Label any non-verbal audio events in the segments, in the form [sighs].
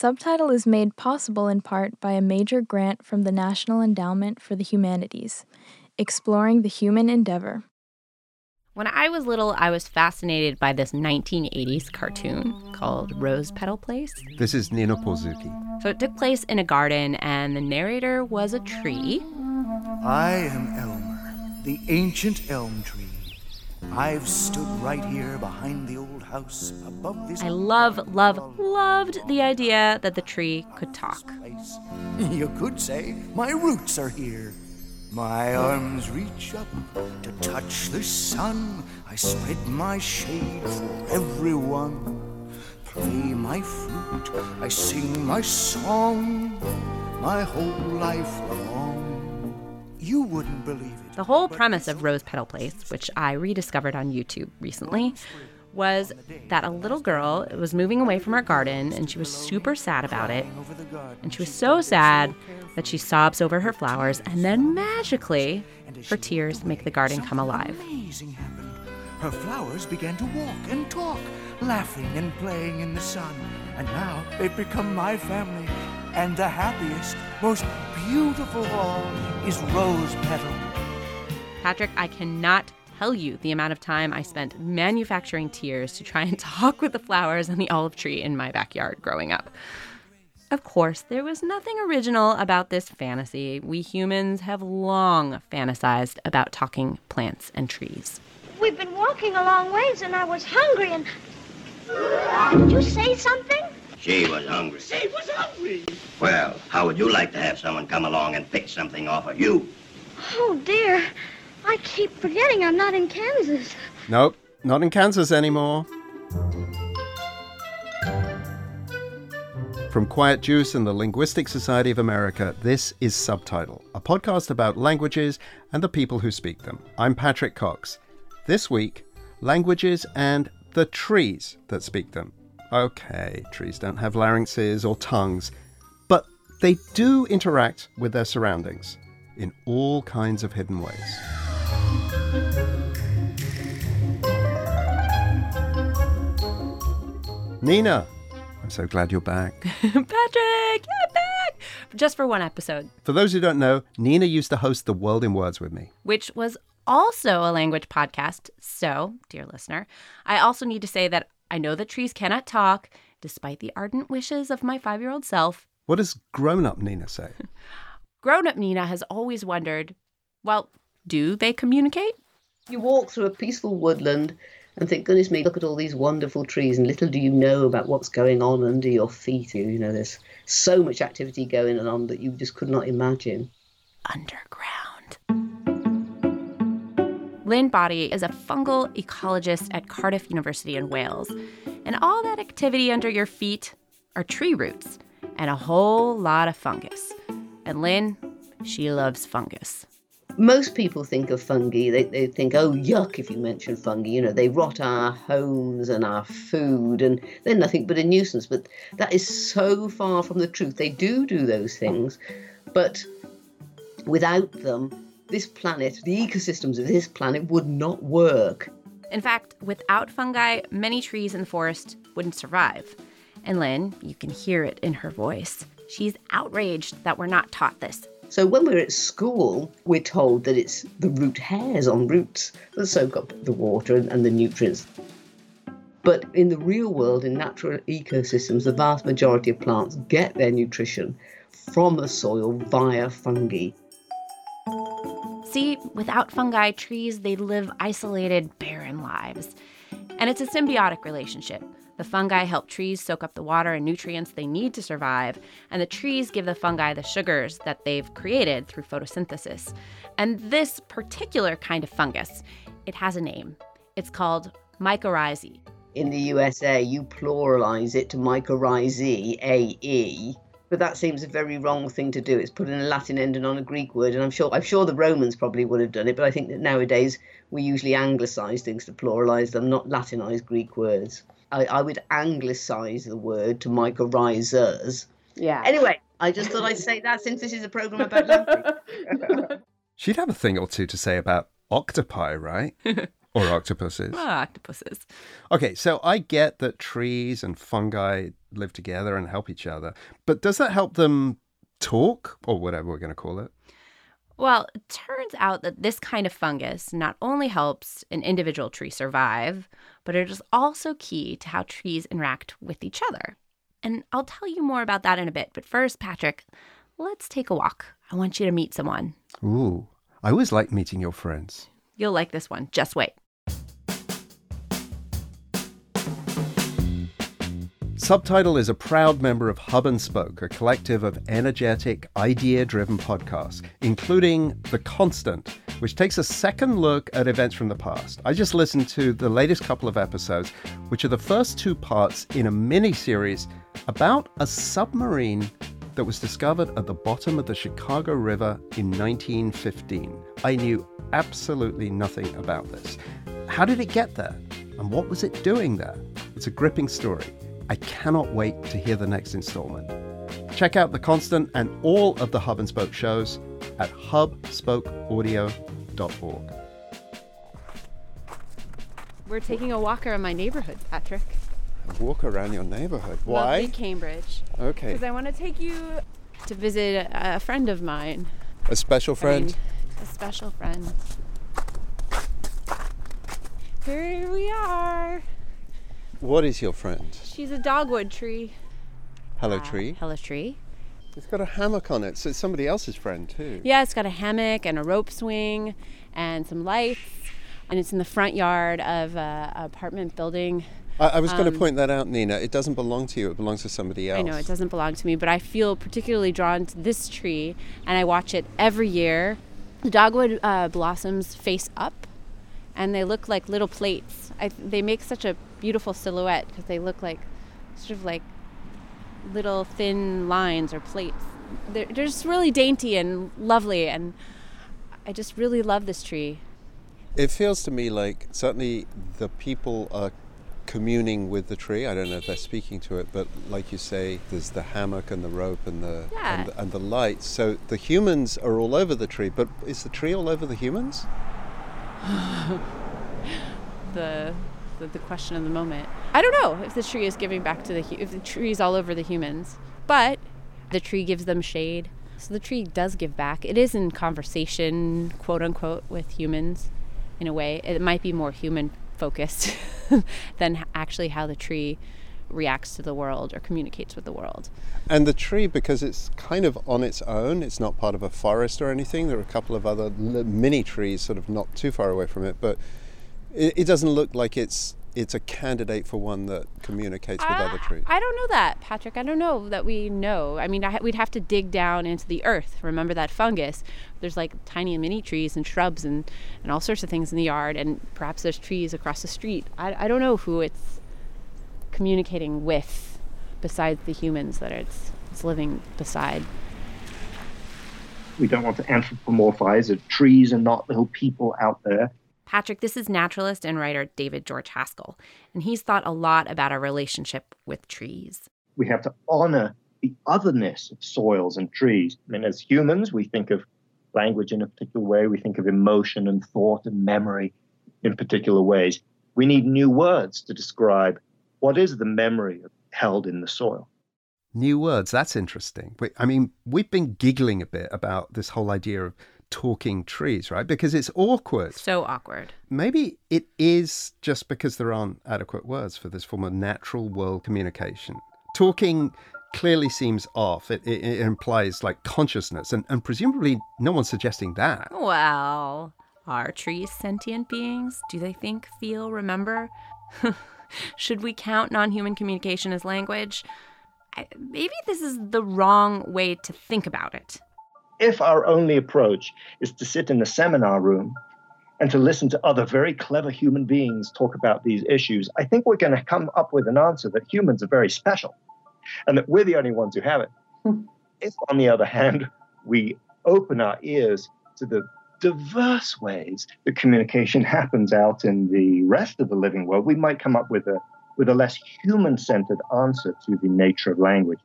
Subtitle is made possible in part by a major grant from the National Endowment for the Humanities, exploring the human endeavor. When I was little, I was fascinated by this 1980s cartoon called Rose Petal Place. This is Nina Porzucki. So it took place in a garden, and the narrator was a tree. I am Elmer, the ancient elm tree. I've stood right here behind the old house above this. I love, love, loved the idea that the tree could talk. You could say my roots are here. My arms reach up to touch the sun. I spread my shade for everyone. Play my flute, I sing my song, my whole life long. You wouldn't believe it. The whole premise of Rose Petal Place, which I rediscovered on YouTube recently, was that a little girl was moving away from her garden and she was super sad about it. And she was so sad that she sobs over her flowers, and then magically, her tears make the garden come alive. Her flowers began to walk and talk, laughing and playing in the sun. And now they've become my family. And the happiest, most beautiful of all is Rose Petal. Patrick, I cannot tell you the amount of time I spent manufacturing tears to try and [laughs] talk with the flowers and the olive tree in my backyard growing up. Of course, there was nothing original about this fantasy. We humans have long fantasized about talking plants and trees. We've been walking a long ways and I was hungry and. Did you say something? She was hungry. She was hungry. Well, how would you like to have someone come along and pick something off of you? Oh dear. I keep forgetting I'm not in Kansas. Nope, not in Kansas anymore. From Quiet Juice and the Linguistic Society of America, this is Subtitle, a podcast about languages and the people who speak them. I'm Patrick Cox. This week, languages and the trees that speak them. Okay, trees don't have larynxes or tongues, but they do interact with their surroundings in all kinds of hidden ways. Nina, I'm so glad you're back. [laughs] Patrick, you're back! Just for one episode, For those who don't know, Nina used to host The World in Words with me. which was also a language podcast. So, dear listener, I also need to say that I know that trees cannot talk, despite the ardent wishes of my five year old self. What does grown up Nina say? [laughs] Grown up Nina has always wondered well, do they communicate? You walk through a peaceful woodland and think, goodness me, look at all these wonderful trees, and little do you know about what's going on under your feet. You know, there's so much activity going on that you just could not imagine. underground. Lynne Boddy is a fungal ecologist at Cardiff University in Wales. And all that activity under your feet are tree roots and a whole lot of fungus. And Lynne, she loves fungus. Most people think of fungi, they, they think, oh, yuck, if you mention fungi. You know, they rot our homes and our food, and they're nothing but a nuisance. But that is so far from the truth. They do do those things, but without them, this planet, the ecosystems of this planet would not work. In fact, without fungi, many trees in the forest wouldn't survive. And Lynne, you can hear it in her voice. She's outraged that we're not taught this. So when we're at school, we're told that it's the root hairs on roots that soak up the water and, and the nutrients. But in the real world, in natural ecosystems, the vast majority of plants get their nutrition from the soil via fungi. See, without fungi, trees, they live isolated, barren lives. And it's a symbiotic relationship. The fungi help trees soak up the water and nutrients they need to survive, and the trees give the fungi the sugars that they've created through photosynthesis. And this particular kind of fungus, it has a name. It's called mycorrhiza. In the USA, you pluralize it to mycorrhizae, A-E. But that seems a very wrong thing to do. It's putting a Latin ending on a Greek word, and I'm sure I'm sure the Romans probably would have done it. But I think that nowadays we usually anglicize things to pluralize them, not Latinize Greek words. I, I would anglicize the word to mycorrhizas. Yeah. Anyway, I just thought I'd say that since this is a program about language. [laughs] [laughs] She'd have a thing or two to say about octopi, right? [laughs] Or octopuses. Well, octopuses. Okay, so I get that trees and fungi live together and help each other, but does that help them talk or whatever we're going to call it? Well, it turns out that this kind of fungus not only helps an individual tree survive, but it is also key to how trees interact with each other. And I'll tell you more about that in a bit. But first, Patrick, let's take a walk. I want you to meet someone. Ooh, I always like meeting your friends. You'll like this one. Just wait. Subtitle is a proud member of Hub and Spoke, a collective of energetic, idea driven podcasts, including The Constant, which takes a second look at events from the past. I just listened to the latest couple of episodes, which are the first two parts in a mini series about a submarine that was discovered at the bottom of the Chicago River in 1915. I knew absolutely nothing about this. How did it get there? And what was it doing there? It's a gripping story. I cannot wait to hear the next installment. Check out The Constant and all of the Hub and Spoke shows at hubspokeaudio.org. We're taking a walk around my neighborhood, Patrick. Walk around your neighborhood. Why? Lovely Cambridge. Okay. Because I want to take you to visit a friend of mine. A special I friend? mean, a special friend. Here we are. What is your friend? She's a dogwood tree. Hello, Uh, tree. Hello, tree. It's got a hammock on it, so it's somebody else's friend too. Yeah, it's got a hammock and a rope swing and some lights. And it's in the front yard of an apartment building. I, I was going to Um, point that out, Nina. It doesn't belong to you. It belongs to somebody else. I know it doesn't belong to me, but I feel particularly drawn to this tree, and I watch it every year. The dogwood uh, blossoms face up, and they look like little plates. I, they make such a beautiful silhouette because they look like sort of like little thin lines or plates. They're, they're just really dainty and lovely, and I just really love this tree. It feels to me like certainly the people are communing with the tree. I don't know if they're speaking to it, but like you say, there's the hammock and the rope and the Yeah. and, the, and the lights. So the humans are all over the tree, but is the tree all over the humans? [sighs] the, the the question of the moment. I don't know if the tree is giving back to the if the tree is all over the humans, but the tree gives them shade. So the tree does give back. It is in conversation, quote unquote, with humans in a way. It might be more human focused [laughs] than actually how the tree reacts to the world or communicates with the world. And the tree, because it's kind of on its own, it's not part of a forest or anything. There are a couple of other mini trees, sort of not too far away from it, but it, it doesn't look like it's it's a candidate for one that communicates with other ah, trees. I don't know that, Patrick. I don't know that we know. I mean, I, we'd have to dig down into the earth. Remember that fungus? There's like tiny and mini trees and shrubs and, and all sorts of things in the yard, and perhaps there's trees across the street. I, I don't know who it's communicating with besides the humans that it's, it's living beside. We don't want to anthropomorphize that trees are not little people out there. Patrick, this is naturalist and writer David George Haskell, and he's thought a lot about our relationship with trees. We have to honor the otherness of soils and trees. I mean, as humans, we think of language in a particular way, we think of emotion and thought and memory in particular ways. We need new words to describe what is the memory held in the soil. New words, that's interesting. I mean, we've been giggling a bit about this whole idea of talking trees, right? Because it's awkward. So awkward. Maybe it is just because there aren't adequate words for this form of natural world communication. Talking clearly seems off. It, it, it implies like consciousness, and, and presumably no one's suggesting that. Well, are trees sentient beings? Do they think, feel, remember? [laughs] Should we count non human communication as language? I, maybe this is the wrong way to think about it. If our only approach is to sit in a seminar room and to listen to other very clever human beings talk about these issues, I think we're going to come up with an answer that humans are very special and that we're the only ones who have it. Hmm. if, on the other hand, we open our ears to the diverse ways that communication happens out in the rest of the living world, we might come up with a with a less human-centered answer to the nature of language.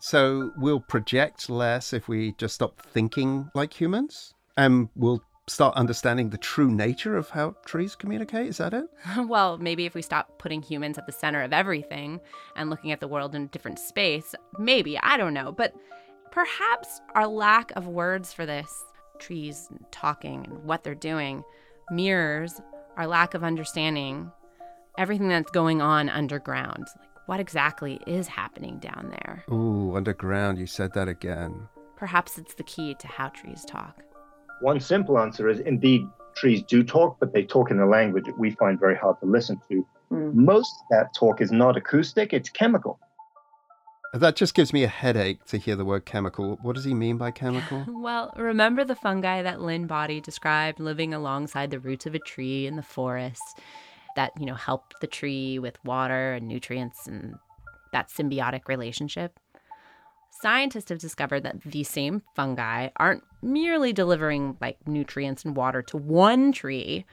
So we'll project less if we just stop thinking like humans, and we'll start understanding the true nature of how trees communicate? Is that it? [laughs] well, maybe if we stop putting humans at the center of everything and looking at the world in a different space, maybe, I don't know. But perhaps our lack of words for this, trees talking and what they're doing, mirrors our lack of understanding everything that's going on underground. Like, what exactly is happening down there? Ooh, underground, you said that again. Perhaps it's the key to how trees talk. One simple answer is indeed, trees do talk, but they talk in a language that we find very hard to listen to. Mm. Most of that talk is not acoustic, it's chemical. That just gives me a headache to hear the word chemical. What does he mean by chemical? [laughs] well, remember the fungi that Lynne Boddy described living alongside the roots of a tree in the forest that, you know, help the tree with water and nutrients and that symbiotic relationship? Scientists have discovered that these same fungi aren't merely delivering like nutrients and water to one tree,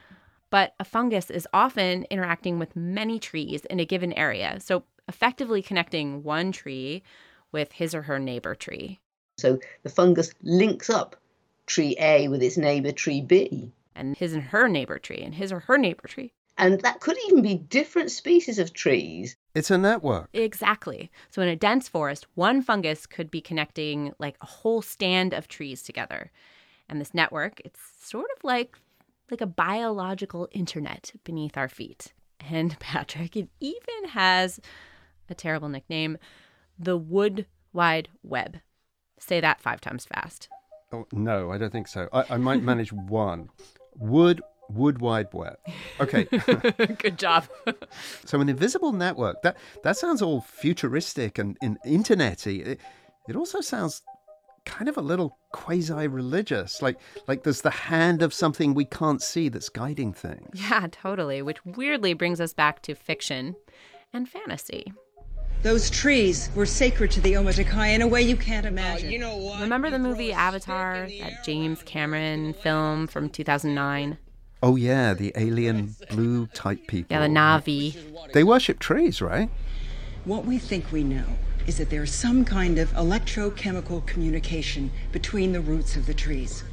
but a fungus is often interacting with many trees in a given area. So effectively connecting one tree with his or her neighbor tree. So the fungus links up tree A with its neighbor tree B. And his and her neighbor tree, and his or her neighbor tree. And that could even be different species of trees. It's a network. Exactly. So in a dense forest, one fungus could be connecting like a whole stand of trees together. And this network, it's sort of like like a biological internet beneath our feet. And [laughs] Patrick, it even has a terrible nickname, the Wood Wide Web. Say that five times fast. Oh, no, I don't think so. I, I might manage one. Wood Wood Wide Web. Okay. [laughs] Good job. [laughs] so an invisible network. That that sounds all futuristic and, and internety. It, it also sounds kind of a little quasi-religious. Like like there's the hand of something we can't see that's guiding things. Yeah, totally. Which weirdly brings us back to fiction and fantasy. Those trees were sacred to the Omaticaya in a way you can't imagine. Uh, you know Remember the movie Avatar, that James Cameron film from 2009? Oh, yeah, the alien [laughs] blue type people. Yeah, the Na'vi. They worship trees, right? What we think we know is that there's some kind of electrochemical communication between the roots of the trees,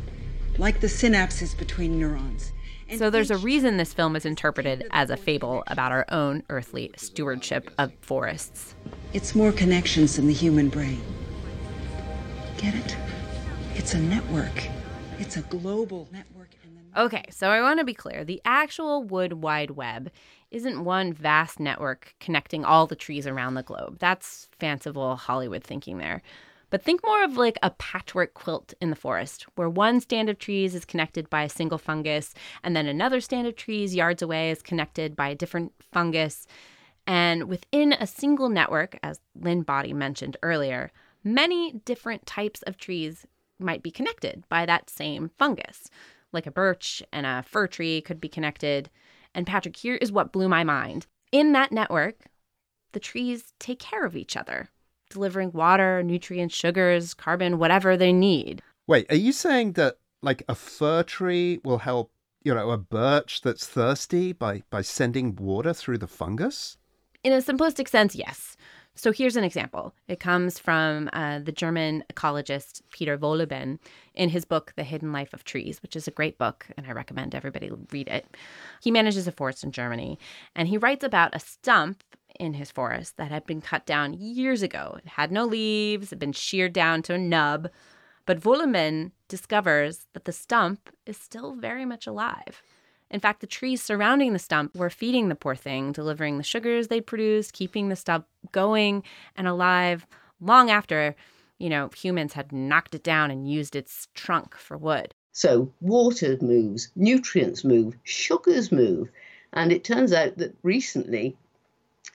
like the synapses between neurons. So there's a reason this film is interpreted as a fable about our own earthly stewardship of forests. It's more connections than the human brain. Get it? It's a network. It's a global network. Okay, so I want to be clear. The actual Wood Wide Web isn't one vast network connecting all the trees around the globe. That's fanciful Hollywood thinking there. But think more of like a patchwork quilt in the forest, where one stand of trees is connected by a single fungus, and then another stand of trees yards away is connected by a different fungus. And within a single network, as Lynne Boddy mentioned earlier, many different types of trees might be connected by that same fungus. Like a birch and a fir tree could be connected. And Patrick, here is what blew my mind. In that network, the trees take care of each other delivering water, nutrients, sugars, carbon, whatever they need. Wait, are you saying that like a fir tree will help, you know, a birch that's thirsty by by sending water through the fungus? In a simplistic sense, yes. So here's an example. It comes from uh, the German ecologist Peter Wohlleben in his book, The Hidden Life of Trees, which is a great book, and I recommend everybody read it. He manages a forest in Germany, and he writes about a stump in his forest that had been cut down years ago. It had no leaves, it had been sheared down to a nub. But Wohlleben discovers that the stump is still very much alive. In fact, the trees surrounding the stump were feeding the poor thing, delivering the sugars they produced, keeping the stump going and alive long after, you know, humans had knocked it down and used its trunk for wood. So water moves, nutrients move, sugars move. And it turns out that recently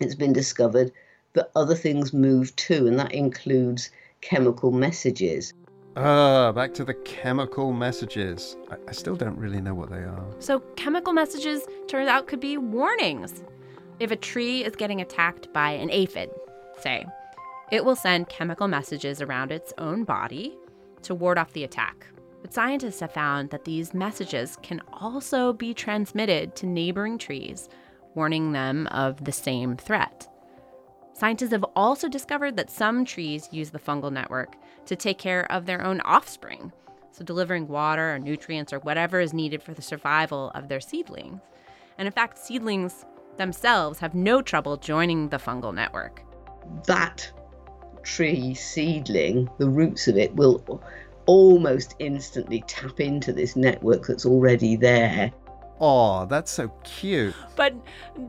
it's been discovered that other things move too, and that includes chemical messages. Ah, back to the chemical messages. I, I, still don't really know what they are. So, chemical messages turns out could be warnings. If a tree is getting attacked by an aphid, say, it will send chemical messages around its own body to ward off the attack. But scientists have found that these messages can also be transmitted to neighboring trees warning them of the same threat. Scientists have also discovered that some trees use the fungal network to take care of their own offspring. so delivering water or nutrients or whatever is needed for the survival of their seedlings. And in fact, seedlings themselves have no trouble joining the fungal network. That tree seedling, the roots of it will almost instantly tap into this network that's already there. Oh, that's so cute. But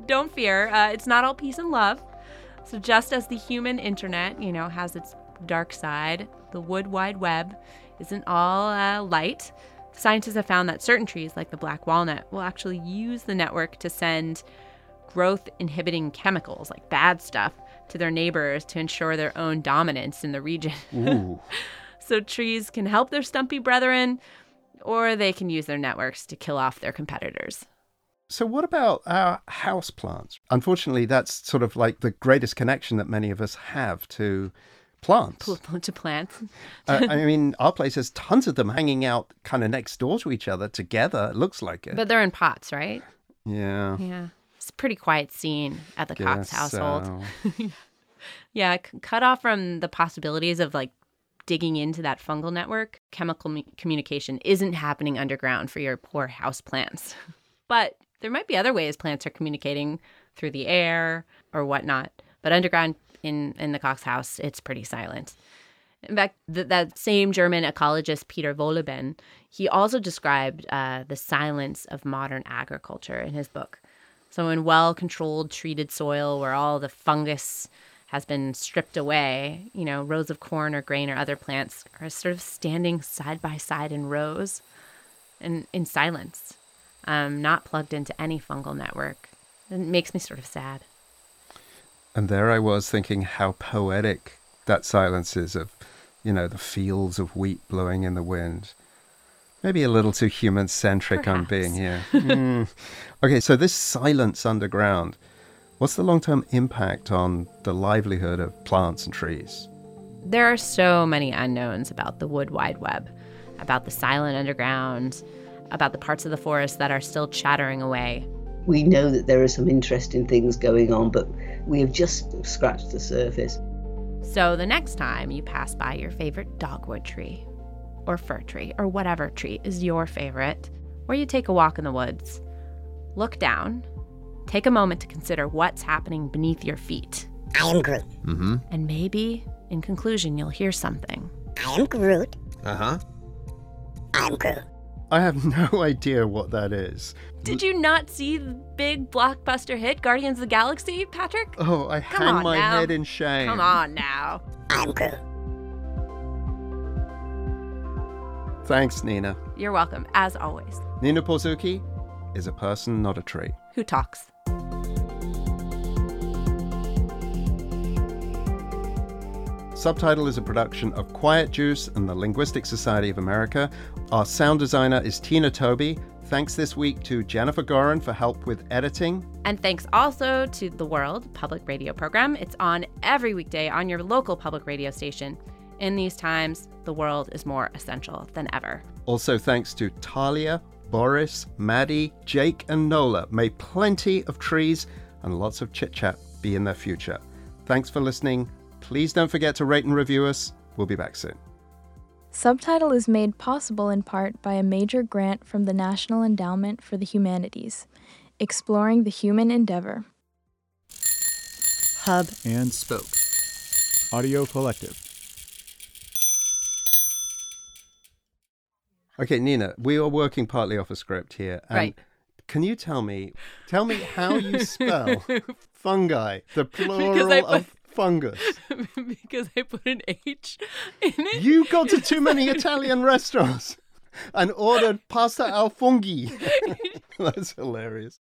don't fear, uh, it's not all peace and love. So, just as the human internet, you know, has its dark side, the wood wide web isn't all uh, light. Scientists have found that certain trees, like the black walnut, will actually use the network to send growth inhibiting chemicals, like bad stuff, to their neighbors to ensure their own dominance in the region. [laughs] so trees can help their stumpy brethren, or they can use their networks to kill off their competitors. So, what about our house plants? Unfortunately, that's sort of like the greatest connection that many of us have to plants. to plants. uh, I [laughs] mean, our place has tons of them hanging out kind of next door to each other together. It looks like it. But they're in pots, right? Yeah. Yeah. It's a pretty quiet scene at the Cox household. so. [laughs] Yeah, c- cut off from the possibilities of like digging into that fungal network, chemical mu- communication isn't happening underground for your poor house plants. [laughs] But there might be other ways plants are communicating through the air or whatnot. But underground in, in the Cox house, it's pretty silent. In fact, th- that same German ecologist Peter Wohlleben, he also described uh, the silence of modern agriculture in his book. So, in well controlled, treated soil where all the fungus has been stripped away, you know, rows of corn or grain or other plants are sort of standing side by side in rows and in silence, um, not plugged into any fungal network. It makes me sort of sad. And there I was thinking how poetic that silence is of, you know, the fields of wheat blowing in the wind. Maybe a little too human centric on being here. Hmm. Okay, so this silence underground, what's the long term impact on the livelihood of plants and trees? There are so many unknowns about the wood wide web, about the silent underground, about the parts of the forest that are still chattering away. We know that there are some interesting things going on, but we have just scratched the surface. So the next time you pass by your favorite dogwood tree, or fir tree, or whatever tree is your favorite, or you take a walk in the woods, look down, take a moment to consider what's happening beneath your feet. I am Groot. Mm-hmm. And maybe, in conclusion, you'll hear something. I am Groot. Uh huh. I'm Groot. I have [laughs] no idea what that is. Did you not see the big blockbuster hit, Guardians of the Galaxy, Patrick? Oh, I Come hang my now. head in shame. Come on now. I'm Groot. Thanks, Nina. You're welcome, as always. Nina Porzucki is a person, not a tree. Who talks? Subtitle is a production of Quiet Juice and the Linguistic Society of America. Our sound designer is Tina Toby. Thanks this week to Jennifer Gorin for help with editing. And thanks also to The World public radio program. It's on every weekday on your local public radio station. In these times, the world is more essential than ever. Also, thanks to Talia, Boris, Maddie, Jake, and Nola. May plenty of trees and lots of chit chat be in their future. Thanks for listening. Please don't forget to rate and review us. We'll be back soon. Subtitle is made possible in part by a major grant from the National Endowment for the Humanities, exploring the human endeavor. Hub and Spoke. Audio Collective. Okay, Nina, we are working partly off a script here. And Right. Can you tell me, tell me how you spell [laughs] fungi, the plural put- of fungus? [laughs] because I put an H in it. You go to too many Italian restaurants and ordered pasta [laughs] al funghi. [laughs] That's hilarious.